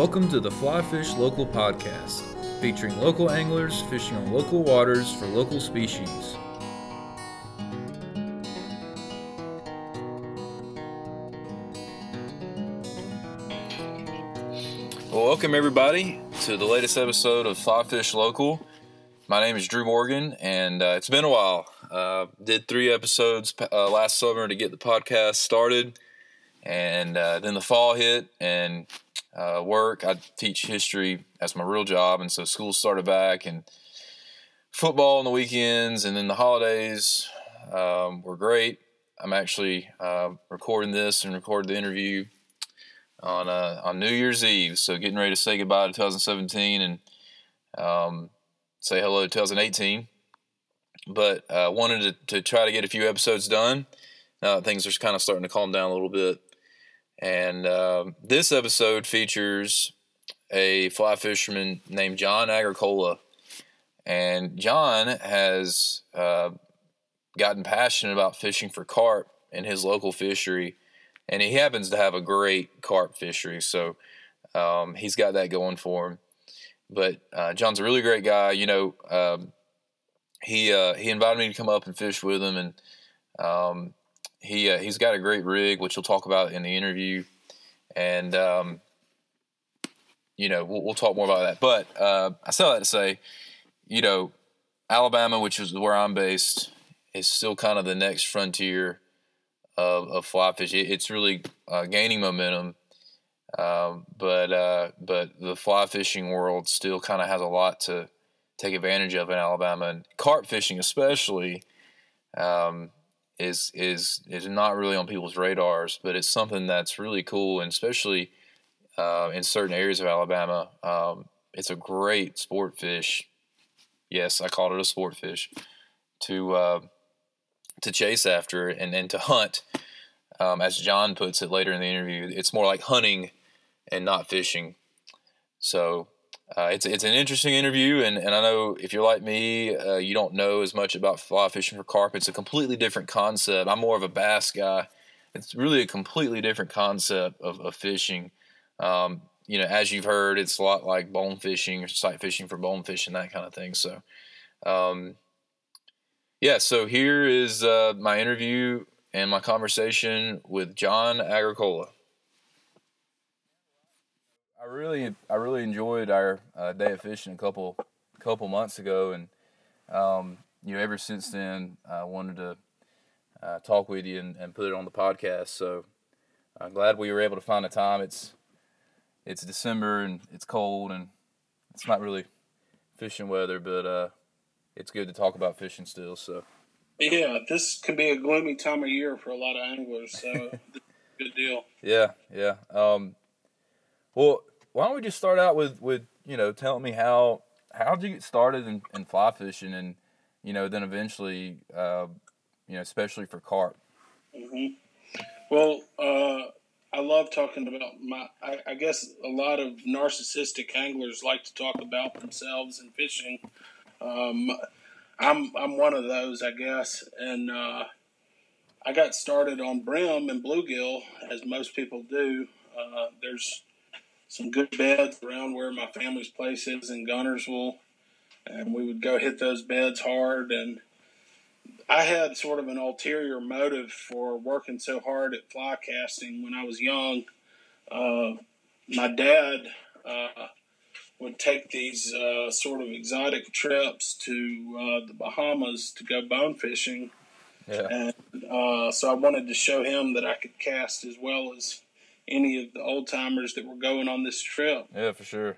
Welcome to the Fly Fish Local Podcast, featuring local anglers fishing on local waters for local species. Well, welcome everybody to the latest episode of Fly Fish Local. My name is Drew Morgan, and uh, it's been a while. Uh, did three episodes uh, last summer to get the podcast started, and uh, then the fall hit, and uh, work. I teach history as my real job, and so school started back, and football on the weekends, and then the holidays um, were great. I'm actually uh, recording this and recorded the interview on uh, on New Year's Eve. So getting ready to say goodbye to 2017 and um, say hello to 2018. But uh, wanted to, to try to get a few episodes done. Now things are kind of starting to calm down a little bit. And uh, this episode features a fly fisherman named John Agricola. And John has uh, gotten passionate about fishing for carp in his local fishery and he happens to have a great carp fishery, so um, he's got that going for him. But uh, John's a really great guy. You know, um, he uh, he invited me to come up and fish with him, and um, he uh, he's got a great rig, which we'll talk about in the interview, and um, you know we'll, we'll, talk more about that. But uh, I still that to say, you know, Alabama, which is where I'm based, is still kind of the next frontier of, of fly fishing. It, it's really uh, gaining momentum, um, but uh, but the fly fishing world still kind of has a lot to take advantage of in Alabama, and carp fishing especially um, is is is not really on people's radars, but it's something that's really cool, and especially uh, in certain areas of Alabama, um, it's a great sport fish. Yes, I called it a sport fish to uh, to chase after and, and to hunt. Um, as John puts it later in the interview, it's more like hunting and not fishing. So uh, it's it's an interesting interview, and, and I know if you're like me, uh, you don't know as much about fly fishing for carp. It's a completely different concept. I'm more of a bass guy. It's really a completely different concept of, of fishing. Um, you know, as you've heard, it's a lot like bone fishing or sight fishing for bone fishing, that kind of thing. So, um, yeah, so here is uh, my interview and my conversation with John Agricola. I really, I really enjoyed our uh, day of fishing a couple, couple months ago, and um, you know, ever since then, I wanted to uh, talk with you and, and put it on the podcast. So I'm glad we were able to find a time. It's, it's December and it's cold and it's not really fishing weather, but uh, it's good to talk about fishing still. So. Yeah, this can be a gloomy time of year for a lot of anglers. So, good deal. Yeah, yeah. Um, well, why don't we just start out with with you know telling me how how did you get started in, in fly fishing and you know then eventually uh, you know especially for carp. Mm-hmm. Well, uh, I love talking about my. I, I, guess a lot of narcissistic anglers like to talk about themselves and fishing. Um, I'm I'm one of those, I guess, and uh, I got started on brim and bluegill, as most people do. Uh, there's some good beds around where my family's place is in Guntersville, and we would go hit those beds hard. And I had sort of an ulterior motive for working so hard at fly casting when I was young. Uh, my dad uh, would take these uh, sort of exotic trips to uh, the Bahamas to go bone fishing. Yeah. And uh, so I wanted to show him that I could cast as well as any of the old timers that were going on this trip. Yeah, for sure.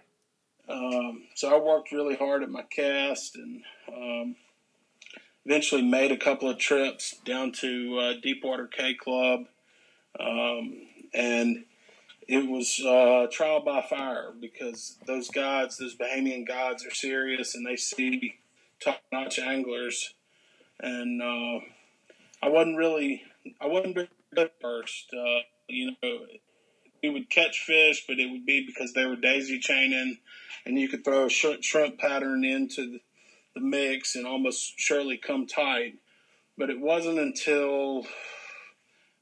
Um, so I worked really hard at my cast and um, eventually made a couple of trips down to uh, Deepwater Cay Club. Um, and it was uh, trial by fire because those gods, those Bahamian gods, are serious and they see top notch anglers. And uh, I wasn't really, I wasn't very good at first. Uh, you know, we would catch fish, but it would be because they were daisy chaining, and you could throw a shrimp pattern into the, the mix and almost surely come tight. But it wasn't until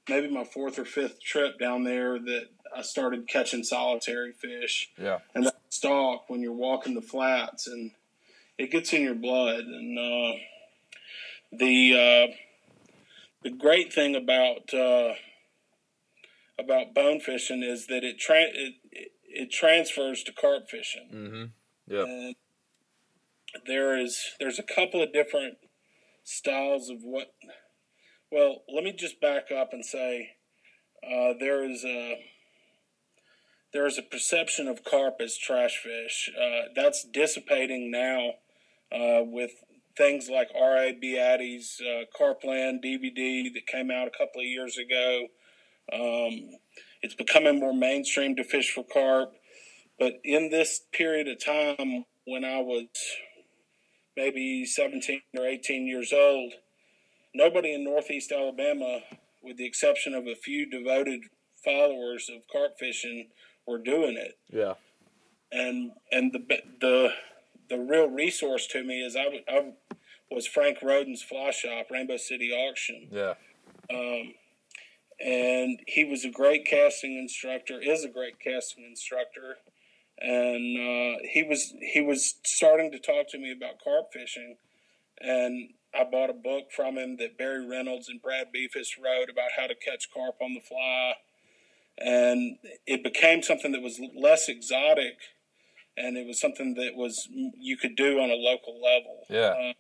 maybe my fourth or fifth trip down there that I started catching solitary fish. Yeah. And that stalk when you're walking the flats and it gets in your blood. And uh, the uh, the great thing about uh, about bone fishing is that it, tra- it, it, transfers to carp fishing. Mm-hmm. Yeah. And there is there's a couple of different styles of what. Well, let me just back up and say uh, there is a there is a perception of carp as trash fish. Uh, that's dissipating now uh, with things like R.A. Beattie's uh, Carpland DVD that came out a couple of years ago. Um, it's becoming more mainstream to fish for carp. But in this period of time, when I was maybe 17 or 18 years old, nobody in Northeast Alabama, with the exception of a few devoted followers of carp fishing, were doing it. Yeah. And and the the the real resource to me is I, I was Frank Roden's fly shop, Rainbow City Auction. Yeah. Um, and he was a great casting instructor, is a great casting instructor, and uh, he was he was starting to talk to me about carp fishing, and I bought a book from him that Barry Reynolds and Brad Befus wrote about how to catch carp on the fly, and it became something that was less exotic, and it was something that was you could do on a local level. Yeah. Uh,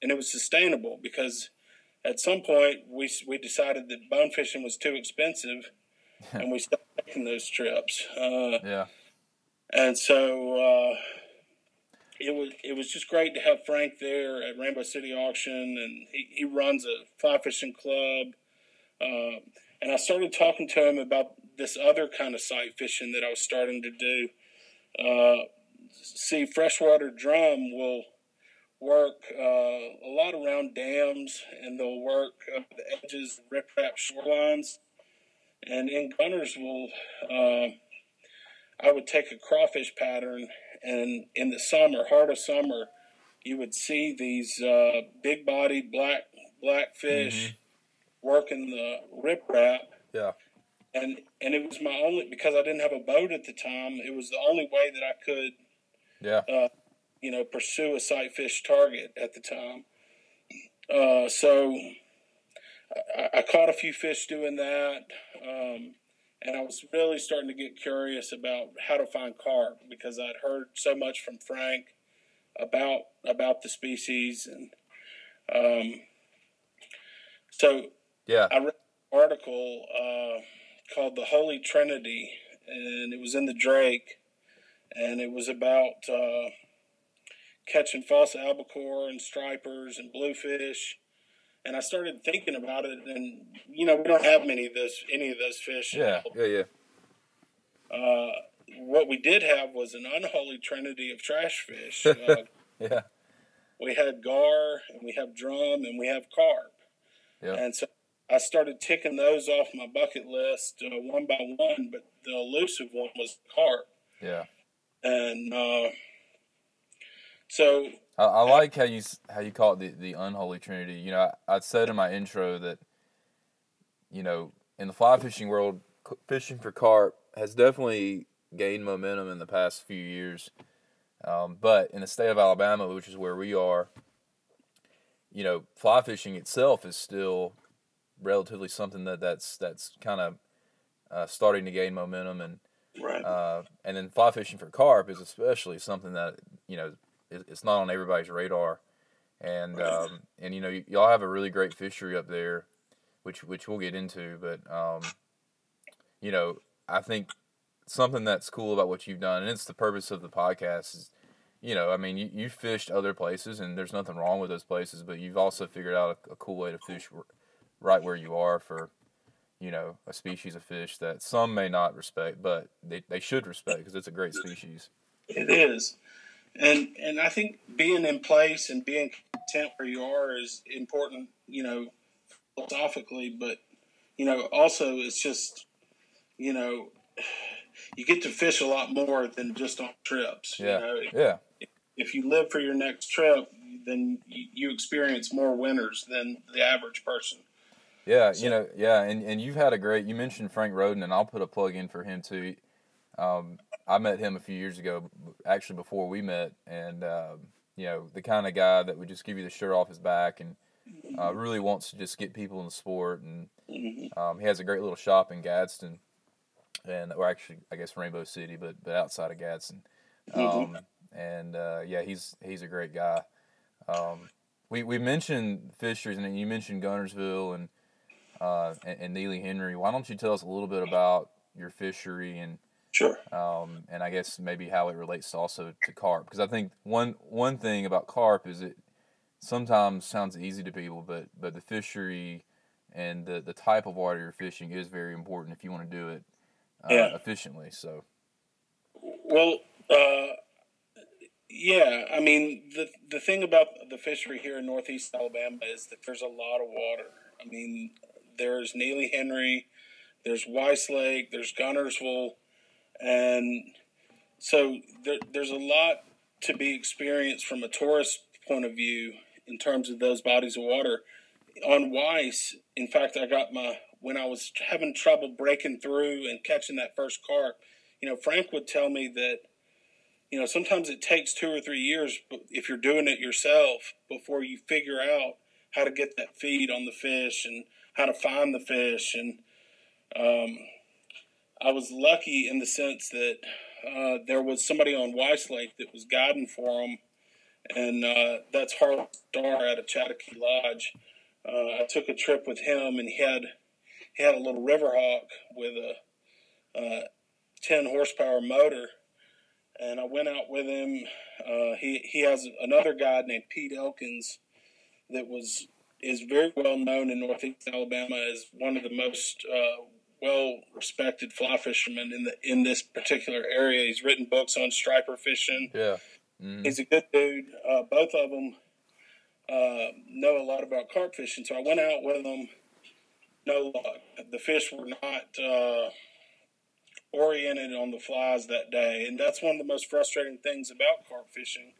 and it was sustainable because at some point we we decided that bone fishing was too expensive, and we stopped making those trips. Uh, yeah. And so uh, it was it was just great to have Frank there at Rainbow City Auction, and he, he runs a fly fishing club. Uh, and I started talking to him about this other kind of sight fishing that I was starting to do. Uh, see, freshwater drum will work uh, a lot around dams, and they'll work the edges, riprap shorelines. And in Guntersville, uh, I would take a crawfish pattern, and in the summer, heart of summer, you would see these uh, big-bodied black black fish working the riprap. Yeah. And and it was my only because I didn't have a boat at the time. It was the only way that I could Yeah. uh, you know, pursue a sight fish target at the time. Uh, so I, I caught a few fish doing that, um, and I was really starting to get curious about how to find carp because I'd heard so much from Frank about about the species, and um, so Yeah. I read an article uh, called "The Holy Trinity," and it was in the Drake, and it was about uh, catching false albacore and stripers and bluefish. And I started thinking about it, and you know we don't have many of those any of those fish. Yeah. Yeah. Yeah. Uh, what we did have was an unholy trinity of trash fish. Uh, Yeah. we had gar, and we have drum, and we have carp. Yeah. And so I started ticking those off my bucket list uh, one by one, but the elusive one was carp. Yeah. And uh, so, I, I like how you how you call it the, the unholy trinity. You know, I, I said in my intro that you know in the fly fishing world, fishing for carp has definitely gained momentum in the past few years. Um, but in the state of Alabama, which is where we are, you know, fly fishing itself is still relatively something that that's that's kind of uh, starting to gain momentum and right. uh, and then fly fishing for carp is especially something that you know it's not on everybody's radar, and um, and you know y- y'all have a really great fishery up there, which which we'll get into, but um, you know I think something that's cool about what you've done, and it's the purpose of the podcast is. You know, I mean, you, you fished other places, and there's nothing wrong with those places, but you've also figured out a, a cool way to fish r- right where you are for, you know, a species of fish that some may not respect, but they, they should respect because it's a great species. It is, and and I think being in place and being content where you are is important. You know, philosophically, but you know, also it's just you know, you get to fish a lot more than just on trips. Yeah. You know, Yeah. if you live for your next trip, then you, you experience more winters than the average person. Yeah, you know, yeah, and, and you've had a great. You mentioned Frank Roden, and I'll put a plug in for him too. Um, I met him a few years ago, actually before we met, and uh, you know, the kind of guy that would just give you the shirt off his back and uh, really wants to just get people in the sport. And um, he has a great little shop in Gadsden, and or actually, I guess Rainbow City, but but outside of Gadsden. Um, and uh, yeah, he's he's a great guy. Um, we we mentioned Fishers, and you mentioned Guntersville and, uh, and and Neely Henry. Why don't you tell us a little bit about your fishery and Sure. Um, and I guess maybe how it relates also to carp, because I think one one thing about carp is it sometimes sounds easy to people, but but the fishery and the the type of water you're fishing is very important if you want to do it uh, yeah. efficiently. So. Well, uh, yeah. I mean, the the thing about the fishery here in Northeast Alabama is that there's a lot of water. I mean, there's Neely Henry, there's Weiss Lake, there's Guntersville and so there, there's a lot to be experienced from a tourist point of view in terms of those bodies of water. On Weiss, in fact, I got my when I was having trouble breaking through and catching that first carp. You know, Frank would tell me that you know sometimes it takes two or three years if you're doing it yourself before you figure out how to get that feed on the fish and how to find the fish and um, I was lucky in the sense that uh, there was somebody on Weiss Lake that was guiding for them, and uh, that's Harlan Starr out of Chattahoochee Lodge. Uh, I took a trip with him, and he had he had a little Riverhawk with a uh, ten horsepower motor, and I went out with him. Uh, he he has another guide named Pete Elkins that was is very well known in Northeast Alabama as one of the most uh, well respected fly fisherman in the in this particular area. He's written books on striper fishing. Yeah, mm-hmm. he's a good dude. Uh, both of them uh, know a lot about carp fishing, so I went out with them. No luck. The fish were not uh, oriented on the flies that day, and that's one of the most frustrating things about carp fishing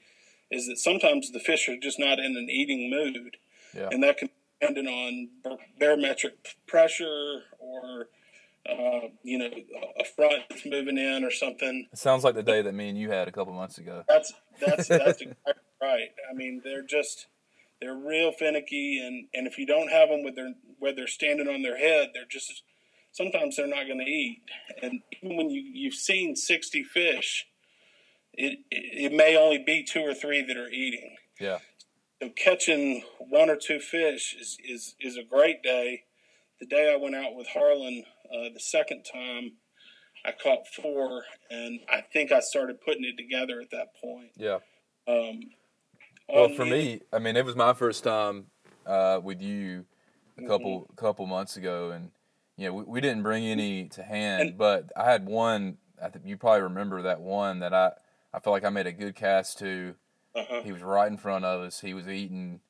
is that sometimes the fish are just not in an eating mood, yeah. and that can depend on barometric pressure or uh, you know, a front that's moving in or something. It sounds like the day that me and you had a couple months ago. That's that's that's exactly right. I mean, they're just they're real finicky, and and if you don't have them with their where they're standing on their head, they're just sometimes they're not going to eat. And even when you you've seen sixty fish, it it may only be two or three that are eating. Yeah. So catching one or two fish is is is a great day. The day I went out with Harlan uh, the second time, I caught four, and I think I started putting it together at that point. Yeah. Um, well, for the, me, I mean, it was my first time uh, with you a couple mm-hmm. couple months ago, and you know, we, we didn't bring any to hand, and, but I had one. I think you probably remember that one that I I felt like I made a good cast to. Uh-huh. He was right in front of us. He was eating.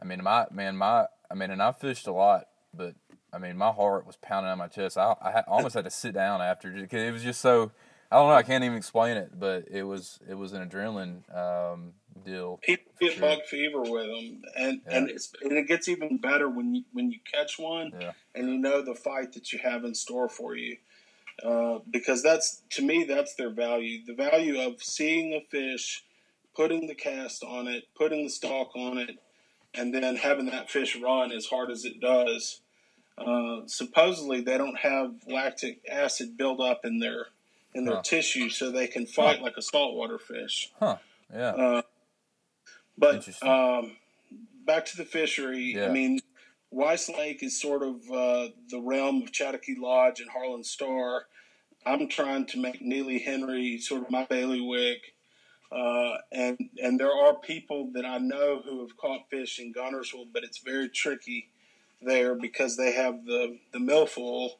I mean, my man, my I mean, and I fished a lot, but I mean, my heart was pounding on my chest. I, I almost had to sit down after because it was just so. I don't know. I can't even explain it, but it was it was an adrenaline um, deal. People get sure. bug fever with them, and yeah. and, it's, and it gets even better when you when you catch one yeah. and you know the fight that you have in store for you. Uh, because that's to me that's their value. The value of seeing a fish, putting the cast on it, putting the stalk on it, and then having that fish run as hard as it does uh, supposedly, they don't have lactic acid build up in their in their huh. tissue, so they can fight huh. like a saltwater fish. Huh. Yeah. Uh, but um, back to the fishery. Yeah. I mean, Weiss Lake is sort of uh, the realm of Chattahoochee Lodge and Harlan Star. I'm trying to make Neely Henry sort of my bailiwick. Uh, and and there are people that I know who have caught fish in Guntersville, but it's very tricky there because they have the the milfoil,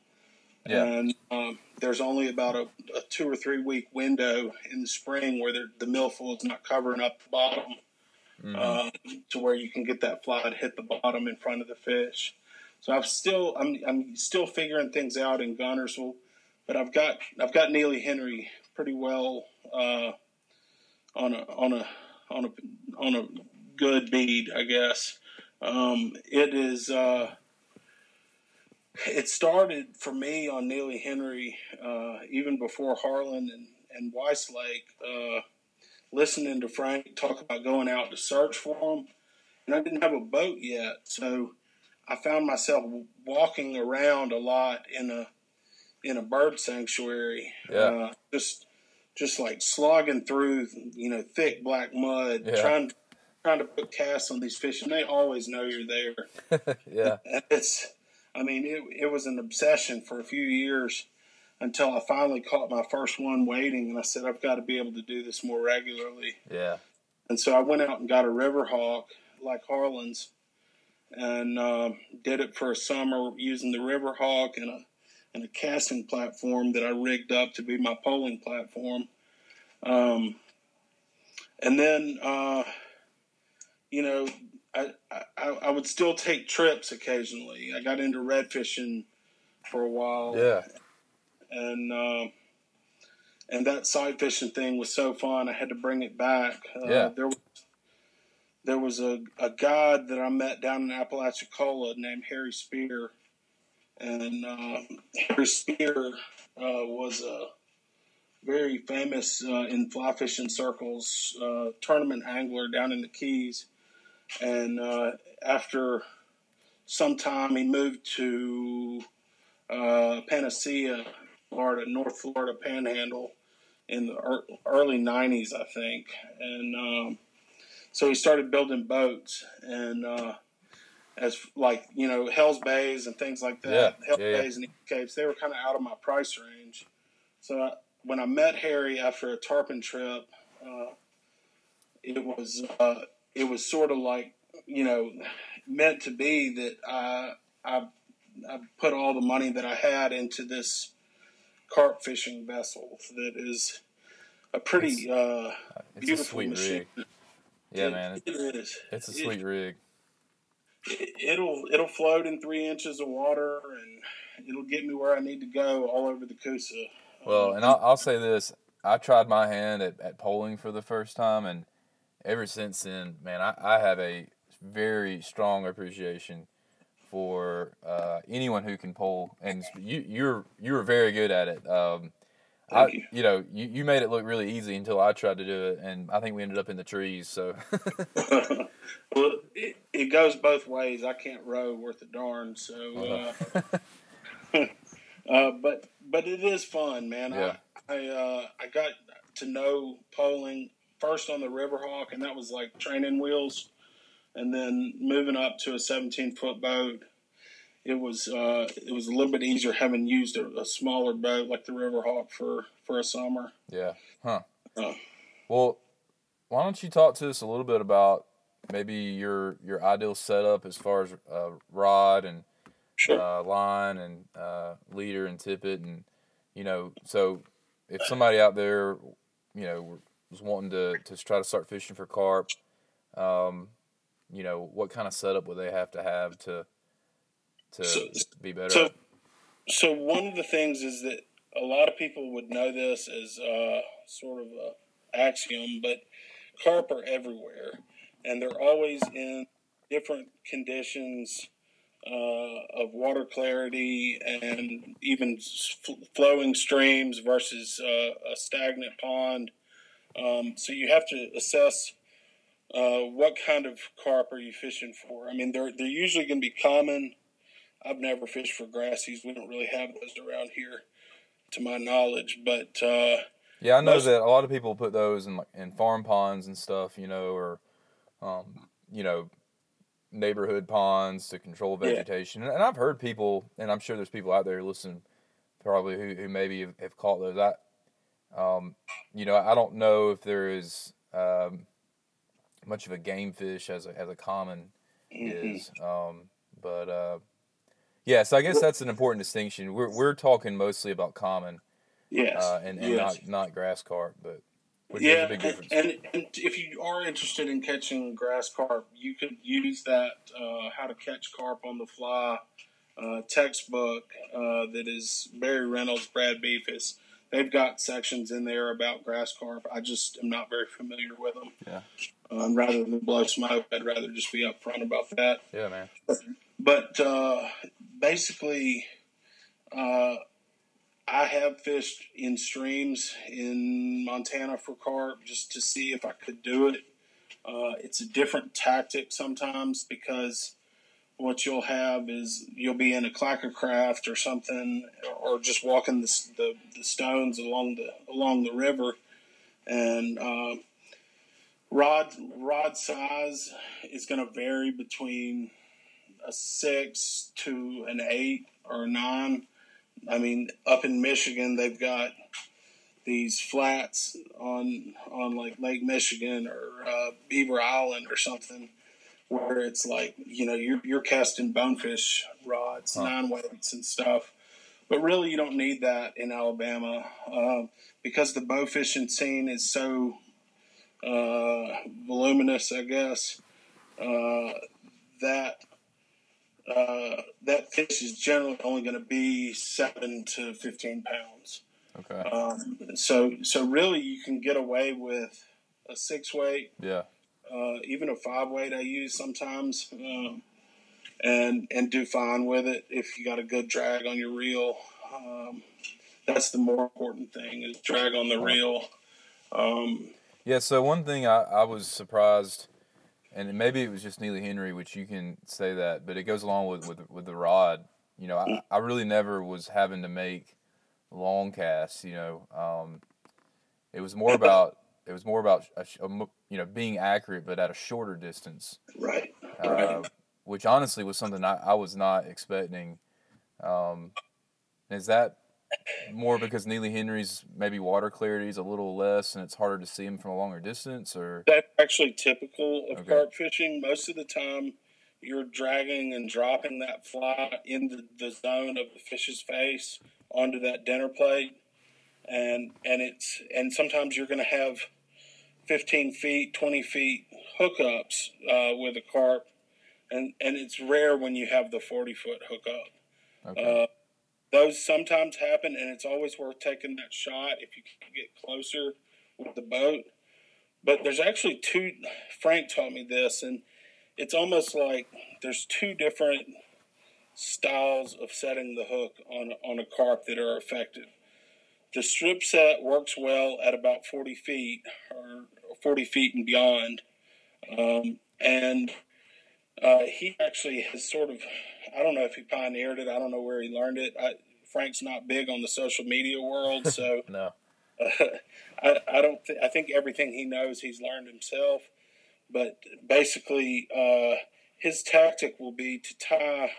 yeah. and um, there's only about a, a, two or three week window in the spring where the milfoil is not covering up the bottom, mm-hmm. uh, to where you can get that fly to hit the bottom in front of the fish. So I've still I'm I'm still figuring things out in Guntersville, but I've got I've got Neely Henry pretty well uh, on a on a on a on a good bead, I guess. Um, it is uh, it started for me on Neely Henry, uh, even before Harlan and, and Weiss Lake, uh, listening to Frank talk about going out to search for them. And I didn't have a boat yet. So I found myself walking around a lot in a in a bird sanctuary. Yeah. Uh, just just like slogging through, you know, thick black mud, Yeah. trying trying to put casts on these fish, and they always know you're there. yeah. It's, I mean, it, it was an obsession for a few years until I finally caught my first one waiting, and I said, I've got to be able to do this more regularly. Yeah. And so I went out and got a river hawk like Harlan's, and um did it for a summer using the river hawk and a and a casting platform that I rigged up to be my poling platform. Um, and then, uh, you know, I, I I would still take trips occasionally. I got into red fishing for a while Yeah. and um, and that side fishing thing was so fun. I had to bring it back. Uh, Yeah. There was there was a, a guide that I met down in Apalachicola named Harry Spear, and um, Harry Spear uh, was a very famous uh, in fly fishing circles uh, tournament angler down in the Keys. And uh, after some time, he moved to uh, Panacea, Florida, North Florida Panhandle, in the early '90s, I think. And um, so he started building boats, and uh, as like you know, Hell's Bays and things like that. Yeah, Hell's yeah, yeah. Bays and East Capes, they were kind of out of my price range. So I, when I met Harry after a tarpon trip, uh, it was uh, it was sort of like you know meant to be that I I I put all the money that I had into this carp fishing vessel that is a pretty uh, a beautiful sweet machine. rig. Yeah, It- man. it is. It's a It- sweet rig. it, will it'll float in three inches of water and it'll get me where I need to go all over the Coosa. Well, Um, and I'll, I'll say this: I tried my hand at, at poling for the first time, and ever since then, man, I, I have a very strong appreciation for uh, anyone who can pull, and you you're you're very good at it. Um, I, you. you know, you, you made it look really easy until I tried to do it, and I think we ended up in the trees. So, well, it, it goes both ways. I can't row worth a darn. So, uh, uh, but but it is fun, man. Yeah. I I, uh, I got to know poling first on the Riverhawk, and that was like training wheels, and then moving up to a 17 foot boat. It was uh, it was a little bit easier having used a, a smaller boat like the Riverhawk for for a summer. yeah, huh? Uh, Well, why don't you talk to us a little bit about maybe your your ideal setup as far as uh, rod and sure. uh, line and uh, leader and tippet and you know so if somebody out there you know was wanting to, to try to start fishing for carp um, you know what kind of setup would they have to have to to So- be better so- So one of the things is that a lot of people would know this as uh, sort of a axiom, but carp are everywhere, and they're always in different conditions uh, of water clarity and even flowing streams versus uh, a stagnant pond. Um, so you have to assess uh, what kind of carp are you fishing for. I mean, they're they're usually going to be common. I've never fished for grassies. We don't really have those around here, to my knowledge. But uh, yeah i know most- that a lot of people put those in like in farm ponds and stuff you know or um, you know neighborhood ponds to control Yeah. vegetation and i've heard people and i'm sure there's people out there listening probably who, who maybe have, have caught those i um, you know i don't know if there is um, much of a game fish as a, as a common mhm. is um, but uh, yeah so i guess that's an important distinction we're, we're talking mostly about common yes, uh, and, and yes. not not grass carp but which yeah, is a big and, and, and if you are interested in catching grass carp, you could use that uh, "How to Catch Carp on the Fly" uh, textbook uh, that is Barry Reynolds, Brad Befus. They've got sections in there about grass carp. I just am not very familiar with them. Yeah. Um, rather than blow smoke, I'd rather just be upfront about that. yeah man But uh, basically, uh, I have fished in streams in Montana for carp just to see if I could do it. Uh, it's a different tactic sometimes because what you'll have is you'll be in a Clackacraft or something, or just walking the, the, the stones along the along the river, and uh, rod rod size is going to vary between a six to an eight or a nine. I mean, up in Michigan, they've got these flats on on like Lake Michigan or uh, Beaver Island or something, where it's like you know you're you're casting bonefish rods, huh. nine weights and stuff. But really, you don't need that in Alabama uh, because the bow fishing scene is so uh, voluminous, I guess. Uh, that uh, that fish is generally only going to be seven to fifteen pounds. Okay. Um, so so really, you can get away with a six weight. Yeah. Uh, even a five weight I use sometimes, um, and and do fine with it if you got a good drag on your reel. Um, that's the more important thing is drag on the reel. Um, yeah. So one thing I, I was surprised and maybe it was just Neely Henry, which you can say that, but it goes along with with, with the rod. You know, I, I really never was having to make long casts. You know, um, it was more about it was more about a, a, you know being accurate, but at a shorter distance. Right. Uh, right. Which honestly was something I, I was not expecting. Um, is that more because Neely Henry's maybe water clarity is a little less and it's harder to see him from a longer distance, or that's actually typical of okay. carp fishing. Most of the time, you're dragging and dropping that fly in the, the zone of the fish's face onto that dinner plate, and and it's and sometimes you're going to have 15 feet, 20 feet hookups uh, with a carp, and and it's rare when you have the 40 foot hookup. Okay. Uh, those sometimes happen, and it's always worth taking that shot if you can get closer with the boat. But there's actually two. Frank taught me this, and it's almost like there's two different styles of setting the hook on on a carp that are effective. The strip set works well at about 40 feet or 40 feet and beyond, um, and uh, he actually has sort of I don't know if he pioneered it. I don't know where he learned it. I, Frank's not big on the social media world, so no. Uh, I, I don't. Th- I think everything he knows he's learned himself. But basically, uh, his tactic will be to tie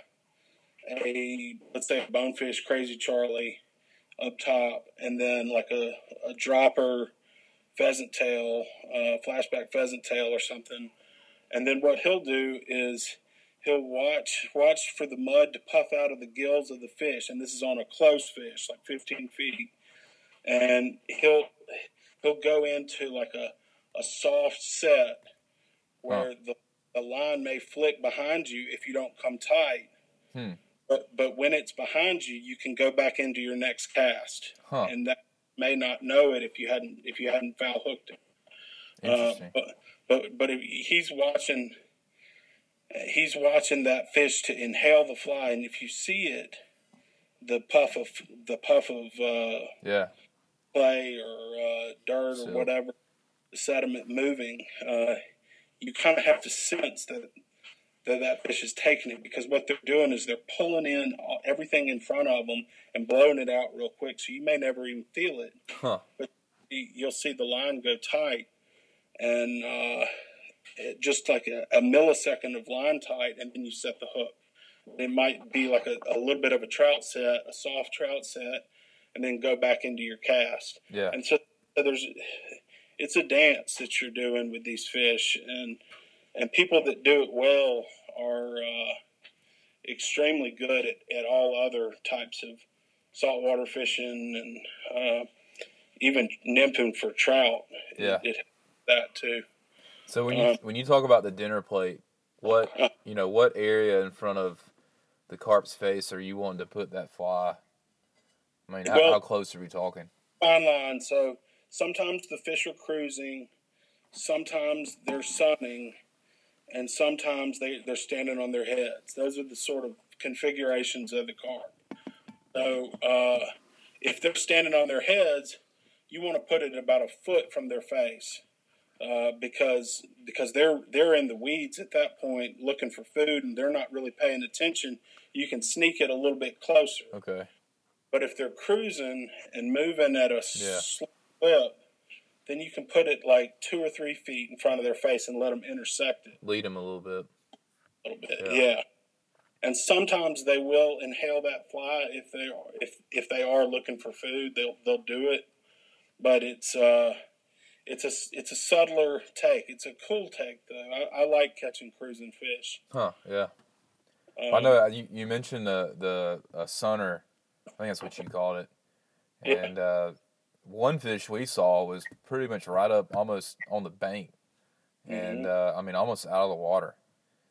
a let's say a bonefish, crazy Charlie, up top, and then like a, a dropper, pheasant tail, uh, flashback pheasant tail or something. And then what he'll do is he'll watch watch for the mud to puff out of the gills of the fish, and this is on a close fish, like 15 feet, and he'll he'll go into like a, a soft set where the, the line may flick behind you if you don't come tight. Hmm. But but when it's behind you, you can go back into your next cast, huh. and that may not know it if you hadn't if you hadn't foul hooked him. Uh, but but but if he's watching he's watching that fish to inhale the fly, and if you see it, the puff of the puff of uh, yeah clay or uh, dirt or whatever sediment moving, uh, you kind of have to sense that that that fish is taking it because what they're doing is they're pulling in everything in front of them and blowing it out real quick, so you may never even feel it, huh. but you'll see the line go tight and uh, just like a, a, millisecond of line tight, and then you set the hook. It might be like a, a, little bit of a trout set, a soft trout set, and then go back into your cast. Yeah. And so there's, it's a dance that you're doing with these fish, and and people that do it well are uh, extremely good at, at all other types of saltwater fishing and uh, even nymphing for trout. Yeah. It, it, that too. So when you uh, when you talk about the dinner plate, what you know, what area in front of the carp's face are you wanting to put that fly? I mean, how, well, how close are we talking? Fine line. So sometimes the fish are cruising, sometimes they're sunning, and sometimes they they're standing on their heads. Those are the sort of configurations of the carp. So uh, if they're standing on their heads, you want to put it about a foot from their face. Uh, because because they're they're in the weeds at that point looking for food and they're not really paying attention. You can sneak it a little bit closer. Okay. But if they're cruising and moving at a Yeah. slow clip, then you can put it like two or three feet in front of their face and let them intersect it Lead them a little bit. a little bit. Yeah. Yeah. And sometimes they will inhale that fly if they are if if they are looking for food, they'll they'll do it. But it's uh it's a it's a subtler take. It's a cool take though. I, I like catching cruising fish. Huh. Yeah. Um, I know uh, you, you mentioned the the uh, sunner. I think that's what you called it. Yeah. And uh, one fish we saw was pretty much right up, almost on the bank, and uh, I mean almost out of the water.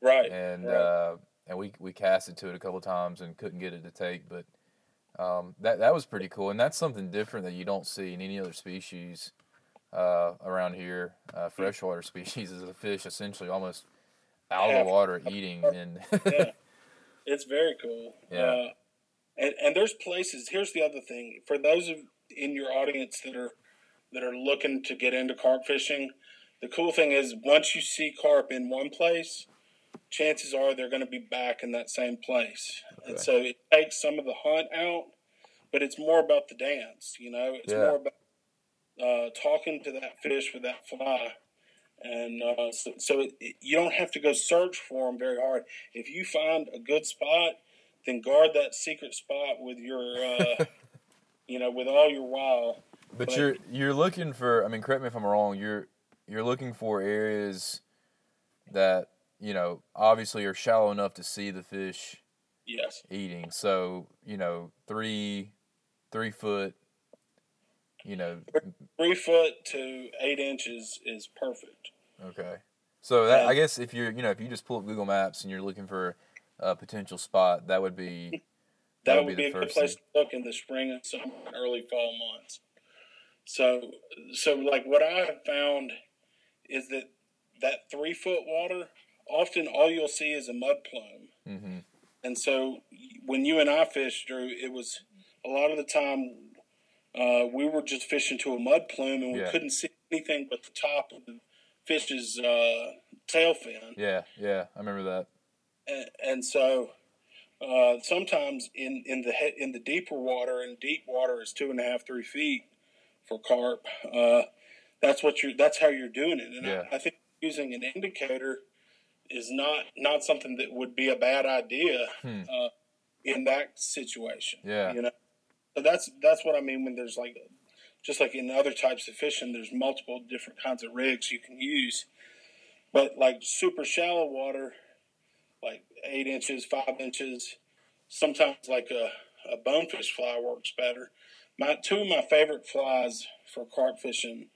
Right. And right. uh, and we we casted to it a couple times and couldn't get it to take, but um, that that was pretty cool. And that's something different that you don't see in any other species uh, around here. Uh, freshwater species is a fish essentially almost out of the water eating and yeah, it's very cool. Yeah. Uh, and and there's places. Here's the other thing for those of in your audience that are that are looking to get into carp fishing. The cool thing is once you see carp in one place, chances are they're going to be back in that same place. Okay. And so it takes some of the hunt out, but it's more about the dance. You know, it's Yeah. more about uh, talking to that fish with that fly. And uh, so, so it, it- you don't have to go search for them very hard. If you find a good spot, then guard that secret spot with your, uh, you know, with all your wow. But But- you're you're looking for. I mean, correct me if I'm wrong. You're you're looking for areas that you know obviously are shallow enough to see the fish Yes. eating. So you know three three foot. You know. Three foot to eight inches is perfect. Okay. So that. I um, guess if you're you know if you just pull up Google Maps and you're looking for a potential spot, that would be That, would would be be, a good place to look in the spring and summer, early fall months. So, so like what I have found is that that three foot water, often all you'll see is a mud plume. hmm And so when you and I fished, Drew, it was a lot of the time uh, we were just fishing to a mud plume and we Yeah. couldn't see anything but the top of the fish's uh, tail fin. Yeah, yeah, I remember that. And, and so uh, sometimes in, in the he- in the deeper water, and deep water is two and a half, three feet for carp. Uh, that's what you're. That's how you're doing it. And Yeah. I, I think using an indicator is not not something that would be a bad idea Hmm. uh, in that situation. Yeah. you know. So that's that's what I mean when there's like, just like in other types of fishing, there's multiple different kinds of rigs you can use. But like super shallow water, like eight inches, five inches, sometimes like a, a bonefish fly works better. My two of my favorite flies for carp fishing,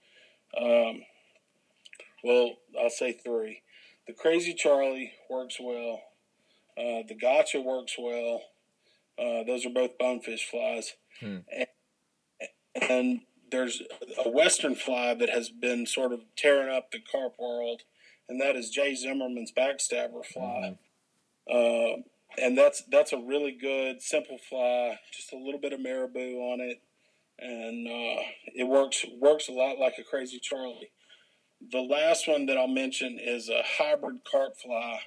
um, well, I'll say three. The Crazy Charlie works well. Uh, the Gotcha works well. Uh, those are both bonefish flies. Hmm. And, and there's a western fly that has been sort of tearing up the carp world, and that is Jay Zimmerman's backstabber fly. Uh, and that's that's a really good simple fly, just a little bit of marabou on it, and uh, it works works a lot like a crazy Charlie. The last one that I'll mention is a hybrid carp fly,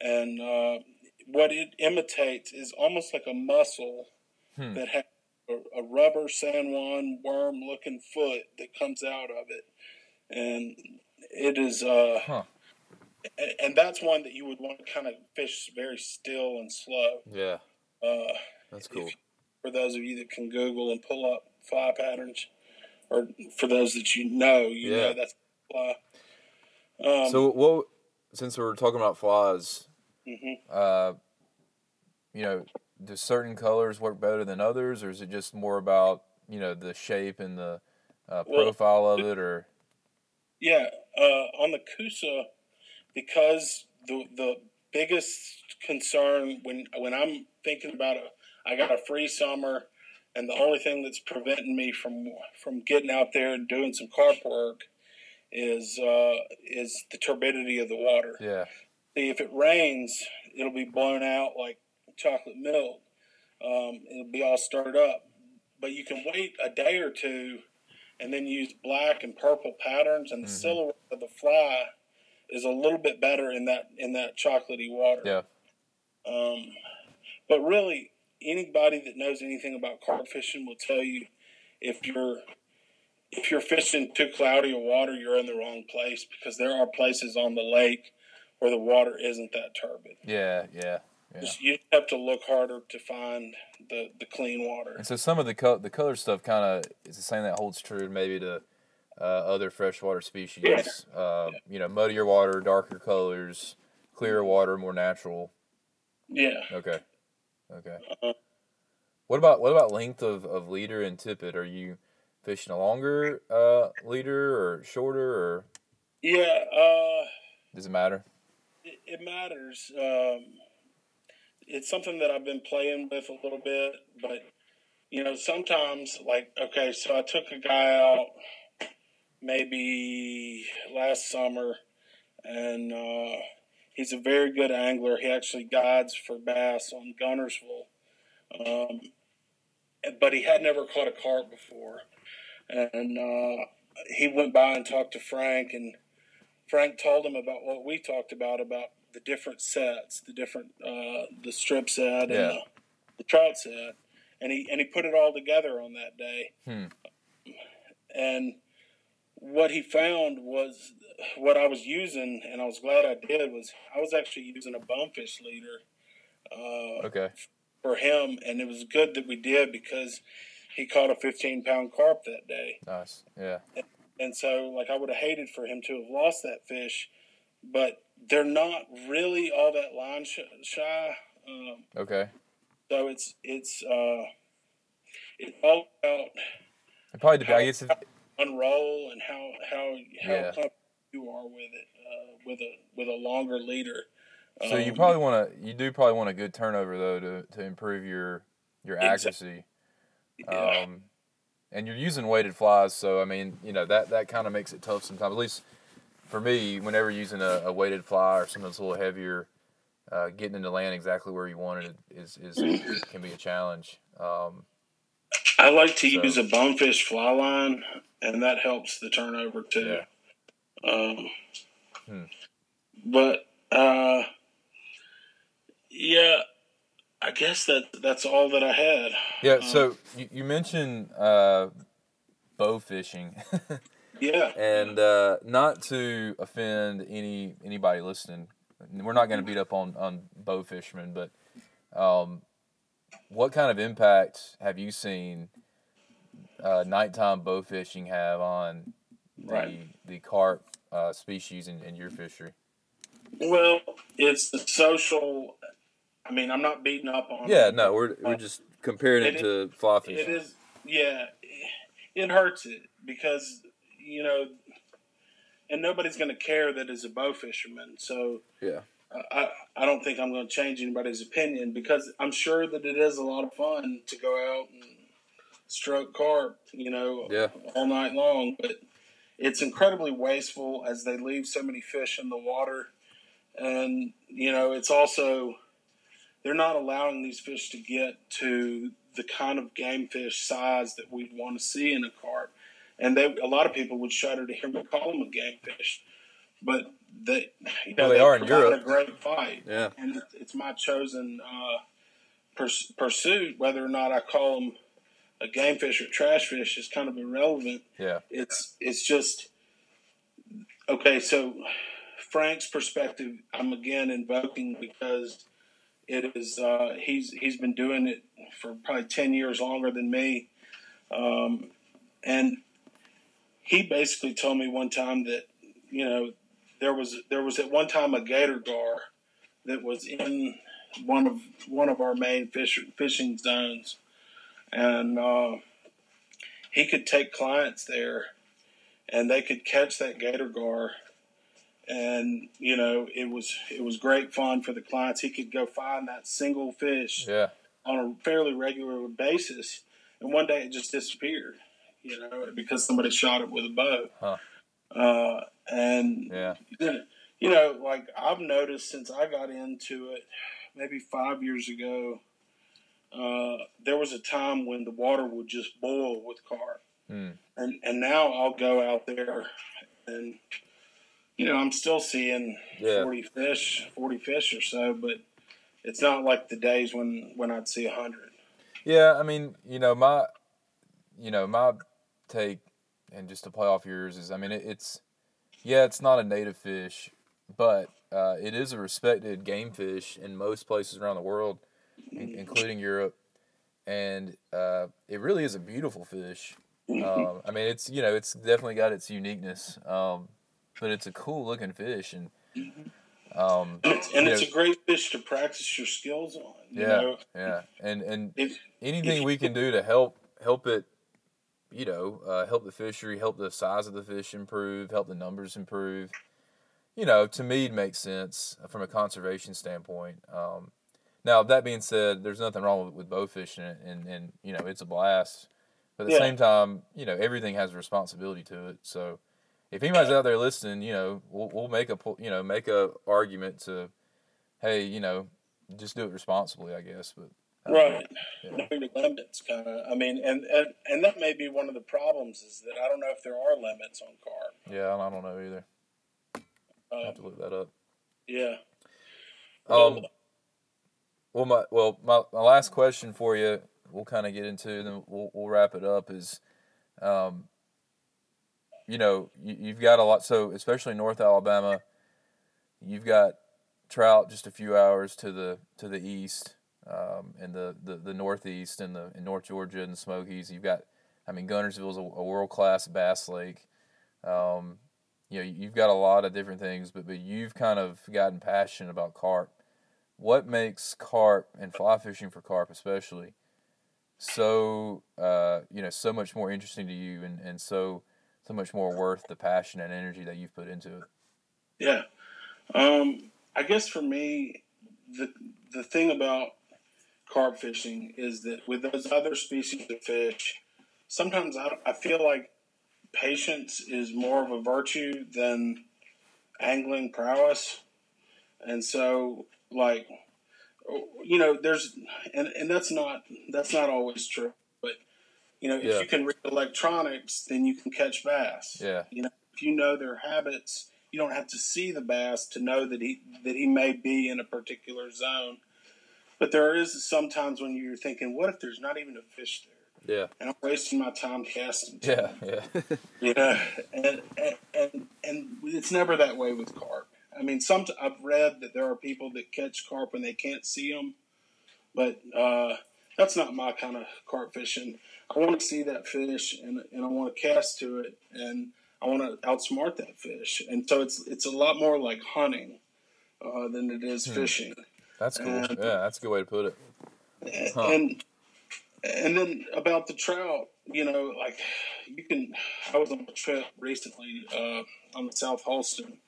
and uh, what it imitates is almost like a mussel Hmm. that has a, a rubber San Juan worm looking foot that comes out of it, and it is uh, Huh. And, and that's one that you would want to kind of fish very still and slow. Yeah, Uh, that's cool. for those of you that can Google and pull up fly patterns, or for those that you know, you Yeah. know that's fly. Um, So what? Since we're talking about flies, mhm. uh, you know, do certain colors work better than others, or is it just more about you know the shape and the uh, Well, profile of it, or Yeah, uh, on the Coosa, because the the biggest concern when when I'm thinking about it, I got a free summer, and the only thing that's preventing me from from getting out there and doing some carp work is uh, is the turbidity of the water. yeah, See, if it rains, it'll be blown out like chocolate milk. Um, it'll be all stirred up, but you can wait a day or two, and then use black and purple patterns, and the Mhm. silhouette of the fly is a little bit better in that in that chocolatey water. Yeah. Um, but really, anybody that knows anything about carp fishing will tell you if you're if you're fishing too cloudy of water, you're in the wrong place because there are places on the lake where the water isn't that turbid. Yeah, yeah, yeah. Just- You have to look harder to find the, the clean water. And so some of the co- the color stuff kind of is the same that holds true maybe to uh, other freshwater species. Uh, You know, muddier water, darker colors, clearer water, more natural. Yeah. Okay, okay. Uh, What about what about length of, of leader and tippet? Are you fishing a longer uh, leader or shorter, or yeah. Uh, does it matter? it, it matters. Um, it's something that I've been playing with a little bit, but you know, sometimes like okay, so I took a guy out maybe last summer, and uh, he's a very good angler. He actually guides for bass on Guntersville, um, but he had never caught a carp before, and uh, he went by and talked to Frank and. Frank told him about what we talked about about the different sets, the different uh, the strip set and Yeah. the, the trout set, and he and he put it all together on that day. Hmm. And what he found was what I was using, and I was glad I did. Was I was actually using a bonefish leader uh, Okay. for him, and it was good that we did because he caught a 15 pound carp that day. Nice. Yeah. And so, like, I would have hated for him to have lost that fish, but they're not really all that line sh- shy. Um, Okay. so it's it's uh, it's all about It probably depends. I guess if, unroll and how how how Yeah. you are with it uh, with a with a longer leader. so. You Um, probably want to. You do probably want a good turnover though to, to improve your your accuracy. yeah. Um, and you're using weighted flies, so I mean, you know that that kind of makes it tough sometimes. At least for me, whenever using a, a weighted fly or something that's a little heavier, uh, getting into land exactly where you want it is is can be a challenge. Um, I like to so- use a bonefish fly line, and that helps the turnover too. Um, Hmm. But uh, yeah, I guess that that's all that I had. yeah. Um, So you, you mentioned uh, bow fishing, Yeah, and uh, not to offend any anybody listening, we're not going to beat up on on bow fishermen, but um, what kind of impact have you seen uh, nighttime bow fishing have on the Right. the carp uh, species in, in your fishery? well, it's the social. I mean, I'm not beating up on. Yeah, no, we're we're just comparing it, It to fly It fishing. is, yeah, it hurts it because you know, and nobody's going to care that that is a bow fisherman. So Yeah. I I don't think I'm going to change anybody's opinion because I'm sure that it is a lot of fun to go out and stroke carp, you know, Yeah. all night long. But it's incredibly wasteful as they leave so many fish in the water, and you know, it's also they're not allowing these fish to get to the kind of game fish size that we'd want to see in a carp. And they, a lot of people would shudder to hear me call them a game fish, but they, you know, Well, they are in Europe. a great fight, Yeah. and it's- my chosen uh, purs- pursuit. Whether or not I call them a game fish or trash fish is kind of irrelevant Yeah. it's it's just okay so frank's perspective i'm again invoking because it is uh, he's he's been doing it for probably 10 years longer than me um, and he basically told me one time that you know there was there was at one time a gator gar that was in one of one of our main fish, fishing zones. And uh, he could take clients there and they could catch that gator gar. And you know it was it was great fun for the clients. He could go find that single fish Yeah. on a fairly regular basis. And one day it just disappeared you know because somebody shot it with a bow. Huh. uh, and Yeah. then you know, like I've noticed since I got into it, maybe five years ago, uh, there was a time when the water would just boil with carp, mm. and and now I'll go out there, and you know I'm still seeing yeah. forty fish, forty fish or so, but it's not like the days when when I'd see a hundred. Yeah, I mean, you know my, you know my take, and just to play off yours is, I mean, it, it's, yeah, it's not a native fish, but uh, it is a respected game fish in most places around the world including Europe, and uh, it really is a beautiful fish. Um, I mean, it's you know, it's definitely got its uniqueness, um, but it's a cool looking fish, and um, and it's, and it's a great fish to practice your skills on. yeah, know? yeah, and and if, anything if, we can do to help help it, you know, uh, help the fishery, help the size of the fish improve, help the numbers improve. You know, to me, it makes sense from a conservation standpoint. Um, now that being said, there's nothing wrong with, with bow fishing, and, and you know it's a blast. But at the yeah. same time, you know everything has a responsibility to it. So if anybody's out there listening, you know we'll, we'll make a you know make a argument to, hey, you know, just do it responsibly, I guess. But right, yeah. knowing the limits, kind of. I mean, and, and and that may be one of the problems is that I don't know if there are limits on carp. Yeah, I don't know either. Um, I have to look that up. Yeah. Um, well, well, my well my, my last question for you, we'll kind of get into, then we'll we'll wrap it up. Is, um, you know, you, you've got a lot. So especially North Alabama, you've got trout just a few hours to the to the east, um, and the, the the northeast and the in North Georgia and the Smokies. You've got, I mean, Guntersville is a, a world class bass lake. Um, you know, you've got a lot of different things, but but you've kind of gotten passionate about carp what makes carp and fly fishing for carp especially so uh, you know so much more interesting to you and, and so so much more worth the passion and energy that you've put into it yeah um, i guess for me the the thing about carp fishing is that with those other species of fish sometimes I, I feel like patience is more of a virtue than angling prowess. And so like you know there's and, and that's not that's not always true but you know if yeah. you can read electronics then you can catch bass. Yeah. You know if you know their habits you don't have to see the bass to know that he that he may be in a particular zone but there is sometimes when you're thinking what if there's not even a fish there yeah. And I'm wasting my time casting. Yeah, yeah. you know, and, and, and and it's never that way with carp. I mean, some I've read that there are people that catch carp and they can't see them, but uh, that's not my kind of carp fishing. I want to see that fish and, and I want to cast to it and I want to outsmart that fish. And so it's it's a lot more like hunting uh, than it is hmm. fishing. That's cool. And, yeah, that's a good way to put it. Huh. And and then about the trout, you know, like you can. I was on a trip recently uh, on the South Holston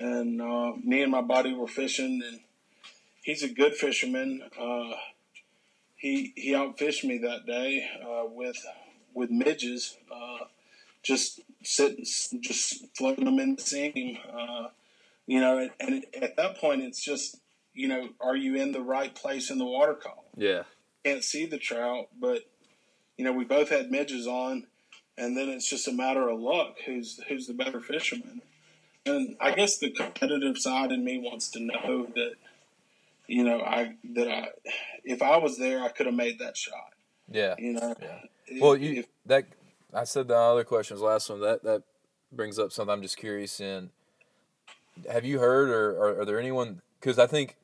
and uh, me and my buddy were fishing, and he's a good fisherman. Uh, he he outfished me that day uh, with with midges, uh, just sitting, just floating them in the seam. Uh, you know, and, and, at that point, it's just you know, are you in the right place in the water column? Yeah, can't see the trout, but you know, we both had midges on, and then it's just a matter of luck who's who's the better fisherman. And I guess the competitive side in me wants to know that, you know, I that I, if I was there, I could have made that shot. Yeah. You know. Yeah. If, well, you if, that I said the other questions last one. That that brings up something I'm just curious in. Have you heard, or, or are there anyone? Because I think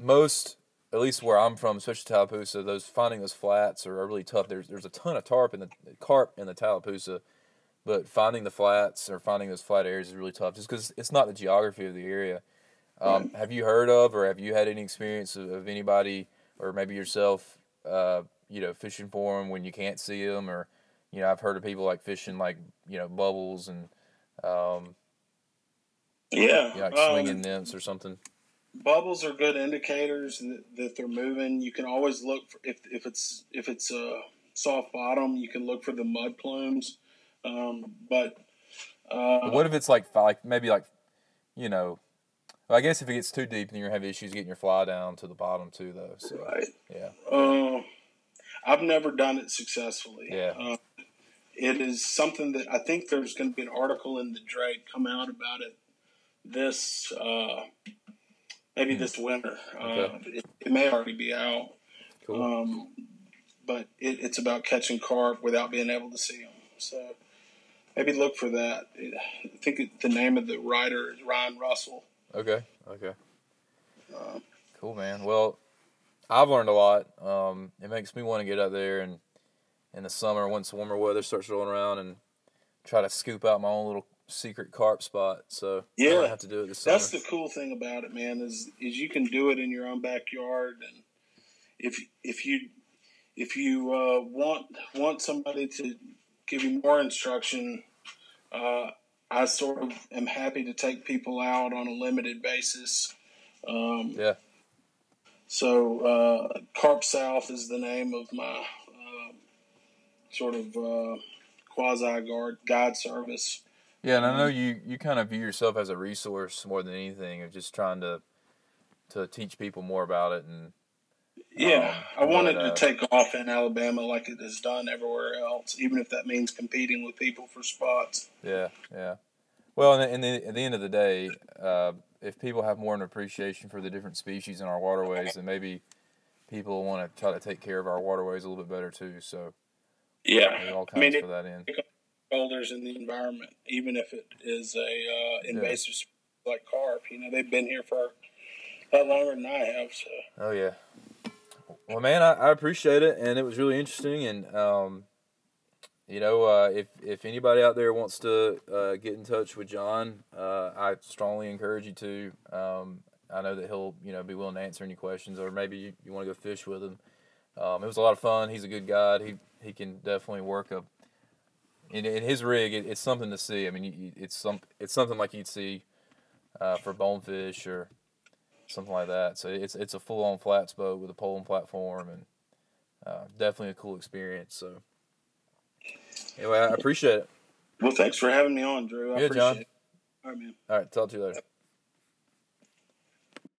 most, at least where I'm from, especially Tallapoosa, those finding those flats are, are really tough. There's there's a ton of tarp in the carp in the Tallapoosa but finding the flats or finding those flat areas is really tough just because it's not the geography of the area. Um, Have you heard of or have you had any experience of, of anybody or maybe yourself, uh, you know, fishing for them when you can't see them or, you know, I've heard of people like fishing like, you know, bubbles and, um, yeah, you know, like swinging um, nymphs or something. Bubbles are good indicators that, that they're moving. You can always look for if, if it's if it's a soft bottom, you can look for the mud plumes. Um, but uh, what if it's like like maybe like you know Well, I guess if it gets too deep, then you're gonna have issues getting your fly down to the bottom too, though. So Right. yeah, Uh, I've never done it successfully. Yeah. Uh, it is something that I think there's going to be an article in the Drake come out about it this uh, maybe this winter. Uh, it, it may already be out. cool. Um, but it, it's about catching carp without being able to see them. So maybe look for that. I think it, the name of the writer is Ryan Russell. okay, okay, Uh, cool, man. Well, I've learned a lot. Um, it makes me want to get out there and in the summer once warmer weather starts rolling around and try to scoop out my own little secret carp spot. So Yeah. might have to do it this summer. That's the cool thing about it, man. Is is you can do it in your own backyard, and if if you if you uh, want want somebody to give you more instruction, uh, I sort of am happy to take people out on a limited basis. Um, yeah, so uh, Carp South is the name of my uh, sort of uh, quasi guard guide service. Yeah, and I know you you kind of view yourself as a resource more than anything of just trying to to teach people more about it and Yeah, I Um, wanted but, uh, to take off in Alabama like it has done everywhere else, even if that means competing with people for spots. Yeah, yeah. Well, and, at the end of the day, uh, if people have more of an appreciation for the different species in our waterways, then maybe people want to try to take care of our waterways a little bit better too. So Yeah, I mean, for it, that in. Boulders in the environment, even if it is a uh, invasive species like carp. You know, they've been here for a lot longer than I have. So Oh yeah. Well, man, I, I appreciate it, and it was really interesting. And um, you know, uh, if if anybody out there wants to uh, get in touch with John, uh, I strongly encourage you to. Um, I know that he'll you know be willing to answer any questions, or maybe you, you want to go fish with him. Um, it was a lot of fun. He's a good guide. He he can definitely work a. In, in his rig, it, it's something to see. I mean, you, it's some it's something like you'd see uh, for bonefish or something like that. So it's it's a full on flats boat with a pole and platform and uh, definitely a cool experience. So anyway, I appreciate it. well, thanks for having me on, Drew. I Yeah, appreciate John. it. All right, man. All right, talk to you later.